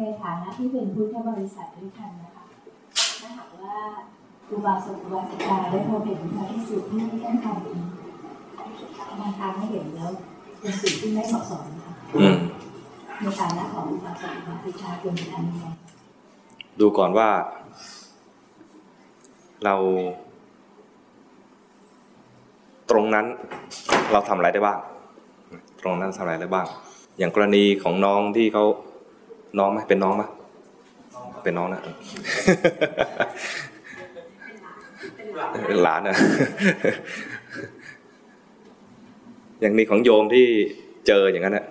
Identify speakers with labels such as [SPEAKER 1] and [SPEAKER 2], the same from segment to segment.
[SPEAKER 1] ในฐานะที่เป็นพุทธบริษัทด้วยกันนะคะถ้าหากว่าอุบาสกอุบาสิกาได้พบเห็นพระที่สุดที่ต้องทำบางครั้งไม่เห็นแล้วเป็นสิ่งที่ไม่เหมาะสมนะคะในฐานะของอุบาสกอุบาสิกาเป็นอันยังไง
[SPEAKER 2] ดูก่อนว่า เรา ตรงนั้นเราทำอะไรได้บ้าง ตรงนั้นทำอะไรได้บ้าง อย่างกรณีของน้องที่เขา น้องไหมเป็นน้องไหมเป็นน้องนะเป็นหลานนะอย่างนี้ของโยมที่เจออย่างนั้นนะ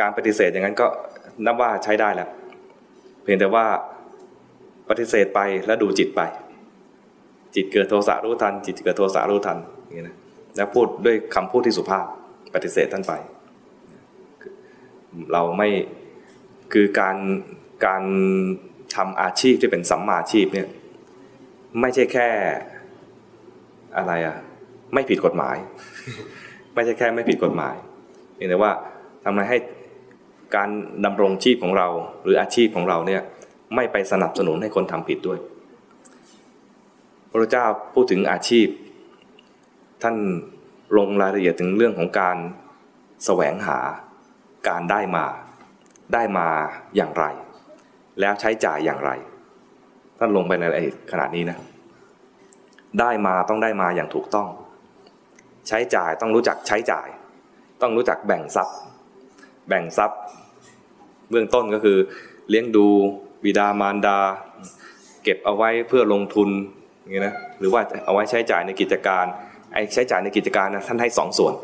[SPEAKER 2] การปฏิเสธอย่างนั้นก็นับว่าใช้ได้แล้ว เพียงแต่ว่าปฏิเสธไปแล้วดูจิตไป จิตเกิดโทสะรู้ทัน จิตเกิดโทสะรู้ทันอย่างนี้นะแล้วพูดด้วยคำพูดที่สุภาพ ปฏิเสธท่านไป เราไม่ คือการการทำอาชีพที่เป็นสัมมาอาชีพเนี่ยไม่ใช่แค่อะไรอะไม่ผิดกฎหมาย ไม่ใช่แค่ไม่ผิดกฎหมายเพียงแต่ว่าทำให้การดำรงชีพของเราหรืออาชีพของเราเนี่ยไม่ไปสนับสนุนให้คนทำผิดด้วย พระเจ้าพูดถึงอาชีพ ท่านลงรายละเอียดถึงเรื่องของการแสวงหาการได้มา ได้มาอย่างไร แล้วใช้จ่ายอย่างไร ท่านลงไปในระเอียดขนาดนี้นะ ได้มาต้องได้มาอย่างถูกต้อง ใช้จ่ายต้องรู้จักใช้จ่าย ต้องรู้จักแบ่งทรัพย์ แบ่งทรัพย์ เบื้องต้นก็คือเลี้ยงดูบิดามารดา เก็บเอาไว้เพื่อลงทุนอย่างนี้นะหรือว่าเอาไว้ใช้จ่ายในกิจการไอ้ใช้จ่ายในกิจการนะท่านให้สองส่วน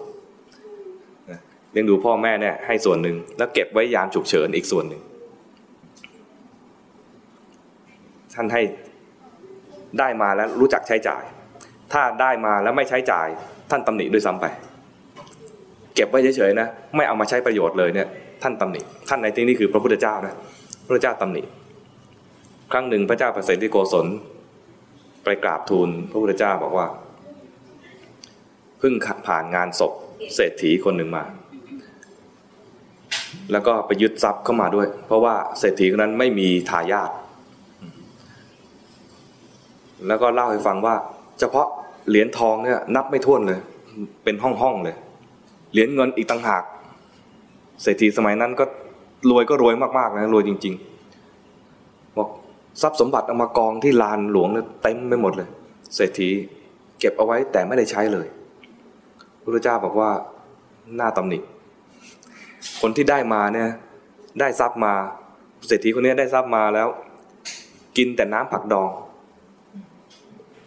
[SPEAKER 2] เลี้ยงดูพ่อแม่เนี่ยให้ส่วนหนึ่งแล้วเก็บไว้ยามฉุกเฉินอีกส่วนหนึ่งท่านให้ได้มาแล้วรู้จักใช้จ่าย ถ้าได้มาแล้วไม่ใช้จ่าย ท่านตำหนิด้วยซ้ำไป เก็บไว้เฉยๆนะไม่เอามาใช้ประโยชน์เลยเนี่ย ท่านตำหนิท่านในที่นี้คือพระพุทธเจ้านะพระเจ้าตำหนิครั้งหนึ่งพระเจ้าประเสริฐที่โกศลไปกราบทูลพระพุทธเจ้าบอกว่าเพิ่งผ่านงานศพเศรษฐีคนหนึ่งมา แล้วก็ไปยึดทรัพย์เข้ามาด้วย เพราะว่าเศรษฐีคนนั้นไม่มีทายาทแล้วก็เล่าให้ฟังว่า เฉพาะเหรียญทองเนี่ยนับไม่ถ้วนเลย เป็นห้องห้องเลย เหรียญเงินอีกต่างหาก เศรษฐีสมัยนั้นก็รวยก็รวยมากๆนะรวยจริงๆบอกทรัพย์สมบัติเอามากองที่ลานหลวงเนี่ยเต็มไปหมดเลย เศรษฐีเก็บเอาไว้แต่ไม่ได้ใช้เลยพระเจ้าบอกว่าหน้าตำหนิ คนที่ได้มาเนี่ย ได้ทรัพย์มาเศรษฐีคนนี้ได้ทรัพย์มาแล้ว กินแต่น้ำผักดอง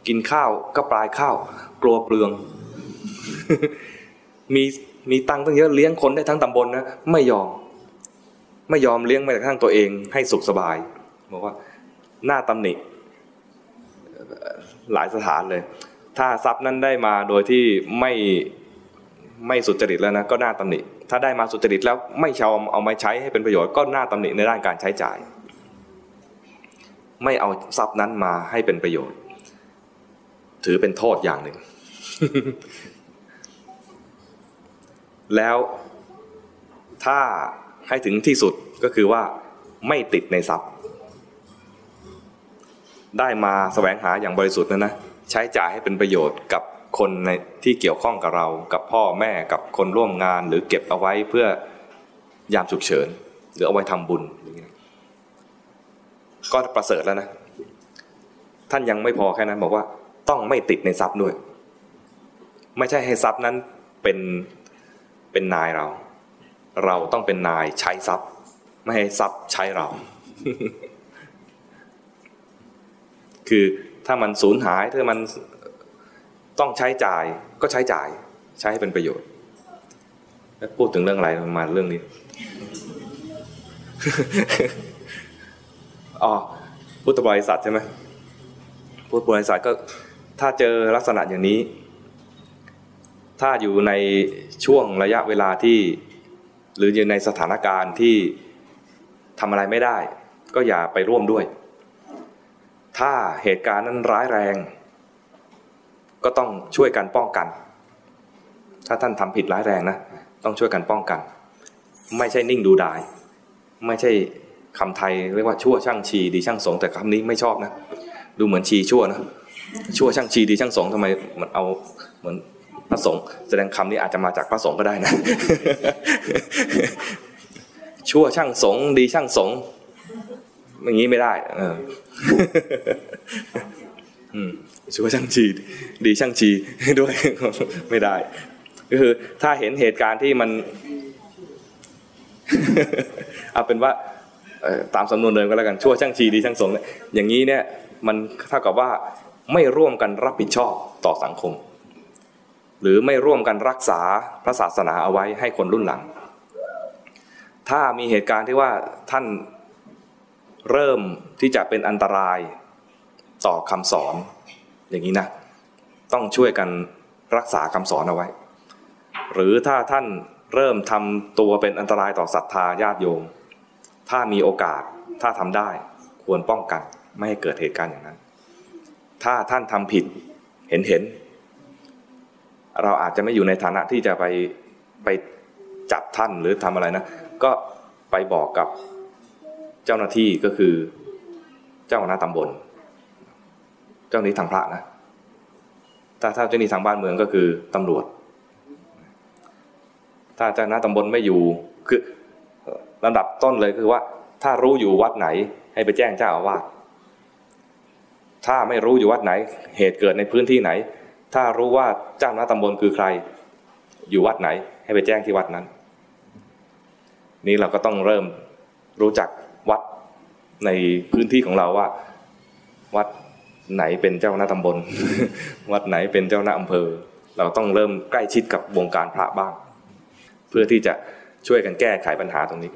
[SPEAKER 2] กินข้าวก็ปลายข้าว กลัวเปลือง มีมีตังค์ตั้งเยอะเลี้ยงคนได้ทั้งตำบลนะไม่ยอม ไม่ยอมเลี้ยงแม้กระทั่งตัวเองให้สุขสบายบอกว่าหน้าตำหนิหลายสถานเลย ถ้าทรัพย์นั้นได้มาโดยที่ไม่ไม่สุจริตแล้วนะก็น่าตำหนิ ถ้าได้มาสุจริตแล้วไม่ชอบเอามาใช้ให้เป็นประโยชน์ก็น่าตำหนิในด้านการใช้จ่าย ไม่เอาทรัพย์นั้นมาให้เป็นประโยชน์ ถือเป็นโทษอย่างหนึ่ง แล้วถ้าให้ถึงที่สุดก็คือว่าไม่ติดในทรัพย์ ได้มาแสวงหาอย่างบริสุทธิ์นะนะใช้จ่ายให้เป็นประโยชน์กับ คนในที่เกี่ยวข้องกับเรากับพ่อแม่กับคนร่วมงาน หรือเก็บเอาไว้เพื่อยามฉุกเฉิน หรือเอาไว้ทำบุญอย่างเงี้ยก็ประเสริฐแล้วนะ ท่านยังไม่พอแค่นั้นบอกว่าต้องไม่ติดในทรัพย์ด้วย ไม่ใช่ให้ทรัพย์นั้นเป็นเป็นนายเรา เราต้องเป็นนายใช้ทรัพย์ ไม่ให้ทรัพย์ใช้เรา คือถ้ามันสูญหายถ้ามัน ต้องใช้จ่ายก็ใช้จ่าย ใช้ให้เป็นประโยชน์ แล้วพูดถึงเรื่องอะไรมาเรื่องนี้อ๋อพุทธบริษัทใช่ไหมพุทธบริษัทก็ถ้าเจอลักษณะอย่างนี้ ถ้าอยู่ในช่วงระยะเวลาที่ หรืออยู่ในสถานการณ์ที่ทำอะไรไม่ได้ ก็อย่าไปร่วมด้วย ถ้าเหตุการณ์นั้นร้ายแรง ก็ต้องช่วยกันป้องกัน ถ้าท่านทำผิดร้ายแรงนะต้องช่วยกันป้องกัน ไม่ใช่นิ่งดูดาย ไม่ใช่คำไทยเรียกว่าชั่วช่างชีดีช่างสงแต่คำนี้ไม่ชอบนะดูเหมือนชีชั่วนะชั่วช่างชีดีช่างสงทำไมมันเอาเหมือนพระสงฆ์แสดงคำนี้อาจจะมาจากพระสงฆ์ก็ได้นะ ชั่วช่างสงดีช่างสงอย่างนี้ไม่ได้ เออ ชั่วช่างชีดีช่างชีด้วยไม่ได้ ก็คือถ้าเห็นเหตุการณ์ที่มันเอาเป็นว่าตามสำนวนเดิมก็แล้วกันชั่วช่างชีดีช่างสงอย่างนี้เนี่ยมันเท่ากับว่าไม่ร่วมกันรับผิดชอบต่อสังคม หรือไม่ร่วมกันรักษาพระศาสนาเอาไว้ให้คนรุ่นหลัง ถ้ามีเหตุการณ์ที่ว่าท่านเริ่มที่จะเป็นอันตราย ต่อคำสอนอย่างนี้นะ ต้องช่วยกันรักษาคำสอนเอาไว้ หรือถ้าท่านเริ่มทำตัวเป็นอันตรายต่อศรัทธาญาติโยม ถ้ามีโอกาสถ้าทำได้ควรป้องกันไม่ให้เกิดเหตุการณ์อย่างนั้น ถ้าท่านทำผิดเห็นเห็น เราอาจจะไม่อยู่ในฐานะที่จะไปไปจับท่านหรือทำอะไรนะ ก็ไปบอกกับเจ้าหน้าที่ก็คือเจ้าคณะตำบล จ้าหน้าที่ทางพระนะถ้าถ้าเจ้าหน้าที่ทางบ้านเมืองก็คือตำรวจ ถ้าเจ้าหน้าตำบลไม่อยู่คือลำดับต้นเลยคือว่า ถ้ารู้อยู่วัดไหนให้ไปแจ้งเจ้าอาวาสถ้าไม่รู้อยู่วัดไหน เหตุเกิดในพื้นที่ไหน ถ้ารู้ว่าเจ้าหน้าตำบลคือใคร อยู่วัดไหน ให้ไปแจ้งที่วัดนั้น นี่เราก็ต้องเริ่มรู้จักวัดในพื้นที่ของเราว่า วัด ไหนเป็นเจ้าหน้าตำบล วัดไหนเป็นเจ้าหน้าอำเภอ เราต้องเริ่มใกล้ชิดกับวงการพระบ้าง เพื่อที่จะช่วยกันแก้ไขปัญหาตรงนี้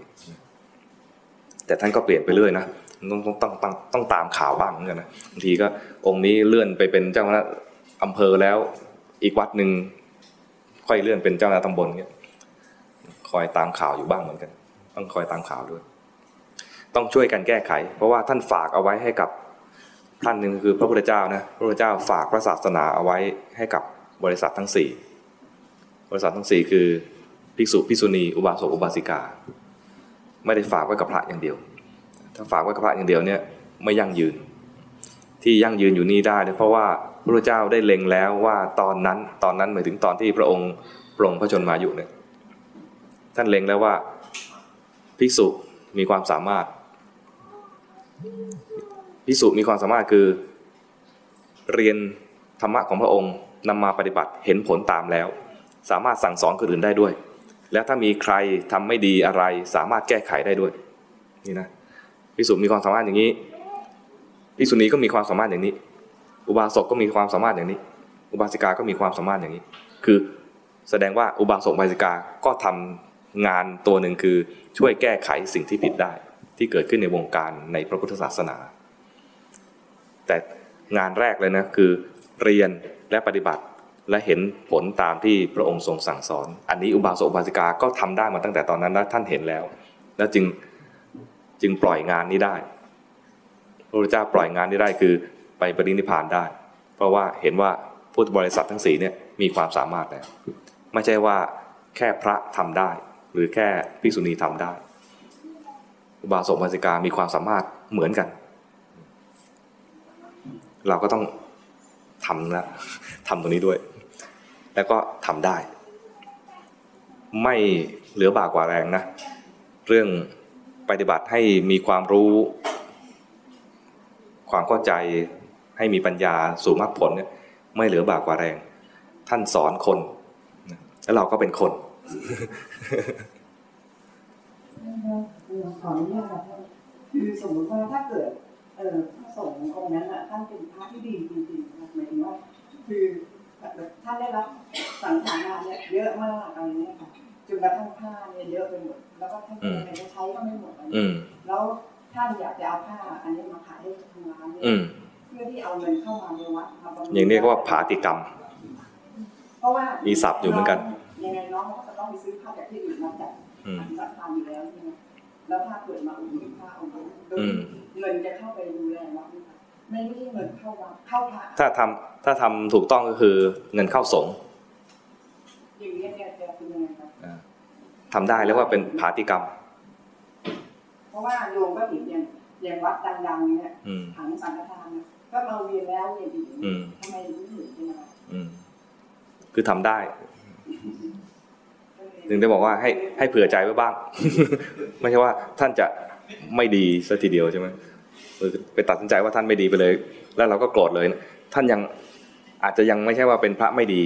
[SPEAKER 2] แต่ท่านก็เปลี่ยนไปเรื่อยนะต้องต้องต้องต้องต้องตามข่าวบ้างเหมือนกันนะบางทีก็องค์นี้เลื่อนไปเป็นเจ้าคณะอำเภอแล้ว อีกวัดหนึ่งค่อยเลื่อนเป็นเจ้าคณะตำบลเงี้ยคอยตามข่าวอยู่บ้างเหมือนกัน ต้องคอยตามข่าวด้วย ต้องช่วยกันแก้ไข เพราะว่าท่านฝากเอาไว้ให้กับ ท่านหนึ่งคือพระพุทธเจ้านะพระพุทธเจ้าฝากพระศาสนาเอาไว้ให้กับบริษัททั้งสี่บริษัททั้งสี่คือภิกษุภิกษุณีอุบาสกอุบาสิกา ไม่ได้ฝากไว้กับพระอย่างเดียว ถ้าฝากไว้กับพระอย่างเดียวเนี่ยไม่ยั่งยืน ที่ยั่งยืนอยู่นี่ได้เนี่ยเพราะว่าพระพุทธเจ้าได้เล็งแล้วว่าตอนนั้นตอนนั้นหมายถึงตอนที่พระองค์ปรงพระชนมายุเนี่ยท่านเล็งแล้วว่าภิกษุมีความสามารถ ภิกษุมีความสามารถคือ เรียนธรรมะของพระองค์นำมาปฏิบัติเห็นผลตามแล้ว สามารถสั่งสอนคนอื่นได้ด้วย และถ้ามีใครทำไม่ดีอะไร สามารถแก้ไขได้ด้วยนี่นะภิกษุมีความสามารถอย่างนี้ภิกษุณีก็มีความสามารถอย่างนี้ อุบาสกก็มีความสามารถอย่างนี้ อุบาสิกาก็มีความสามารถอย่างนี้ คือแสดงว่าอุบาสกอุบาสิกาก็ทำงานตัวหนึ่งคือช่วยแก้ไขสิ่งที่ผิดได้ ที่เกิดขึ้นในวงการในพระพุทธศาสนา แต่งานแรกเลยนะคือเรียนและปฏิบัติและเห็นผลตามที่พระองค์ทรงสั่งสอน อันนี้อุบาสกอุบาสิกาก็ทำได้มาตั้งแต่ตอนนั้นแล้วท่านเห็นแล้ว แล้วจึงจึงปล่อยงานนี้ได้ พระพุทธเจ้าปล่อยงานนี้ได้คือไปปรินิพพานได้ เพราะว่าเห็นว่าพุทธบริษัททั้งสี่เนี่ยมีความสามารถแล้วไม่ใช่ว่าแค่พระทำได้ หรือแค่ภิกษุณีทำได้ อุบาสกอุบาสิกามีความสามารถเหมือนกัน เราก็ต้องทำนะทำตรงนี้ด้วย แล้วก็ทำได้ ไม่เหลือบากกว่าแรงนะ เรื่องปฏิบัติให้มีความรู้ ความเข้าใจให้มีปัญญาสู่มรรคผลเนี่ยไม่เหลือบากกว่าแรง ท่านสอนคนนะแล้วเราก็เป็นคน
[SPEAKER 3] ขออนุญาตค่ะท่านคือสมมติว่าถ้าเกิด เอ่อพระสงฆ์องค์นั้นอะท่านเป็นพระที่ดีจริงๆนะหมายถึงว่าคือท่านได้รับสังขารงานเนี่ยเยอะมากอะไรเนี่ยค่ะจนกระทั่งผ้าเนี่ยเยอะไปหมด แล้วก็ท่าน
[SPEAKER 2] อืม
[SPEAKER 3] เป็นจะใช้ก็ไม่หมดอะไร
[SPEAKER 2] อืม
[SPEAKER 3] แล้วท่านอยากจะเอาผ้าอันนี้มาขายให้ทางร้านเนี่ย
[SPEAKER 2] อืม
[SPEAKER 3] เพื่อที่เอาเงินเข้ามาในวัดมาบำรุ
[SPEAKER 2] อย่างนี้ก็ว่าผาติกรรม
[SPEAKER 3] เพราะว่า
[SPEAKER 2] มีศัพท์อยู่เหมือนกัน
[SPEAKER 3] ยังไงน้องก็จะต้องไปซื้อผ้าจากที่อื่นมาจาก
[SPEAKER 2] อืม
[SPEAKER 3] สัตว์ทานอยู่แล้วใช่ไหม แล้วถ้าเกิดมาอุดหนุนพระองค์นั้นโดย
[SPEAKER 2] อืม
[SPEAKER 3] เงินจะเข้าไปดูแลวัดไหมคะไม่ไม่ใช่เงินเข้าวัดเข้าพระ
[SPEAKER 2] ถ้าทำถ้าทำถูกต้องก็คือเงินเข้าสงฆ์
[SPEAKER 3] อย่างนี้ยจะจะเป็นยังไงครับ
[SPEAKER 2] อ่าทำได้เรียกว่าเป็นผาติกรรม
[SPEAKER 3] ราะว่าโยมก็เห็นอย่างอย่างวัดดังๆเนี่ย
[SPEAKER 2] อืม
[SPEAKER 3] ถังสังฆทานเนี่ยก็มาเวียนแล้วเวียนอีก
[SPEAKER 2] อืม
[SPEAKER 3] ทำไมถึงไม่ถึงขึ้นมา
[SPEAKER 2] อืมคือทำได้ ถึงได้บอกว่าให้ให้เผื่อใจไว้บ้าง ไม่ใช่ว่าท่านจะไม่ดีซะทีเดียวใช่ไหมไปตัดสินใจว่าท่านไม่ดีไปเลย แล้วเราก็โกรธเลย ท่านยังอาจจะยังไม่ใช่ว่าเป็นพระไม่ดี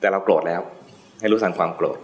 [SPEAKER 2] แต่เราโกรธแล้ว ให้รู้สันความโกรธ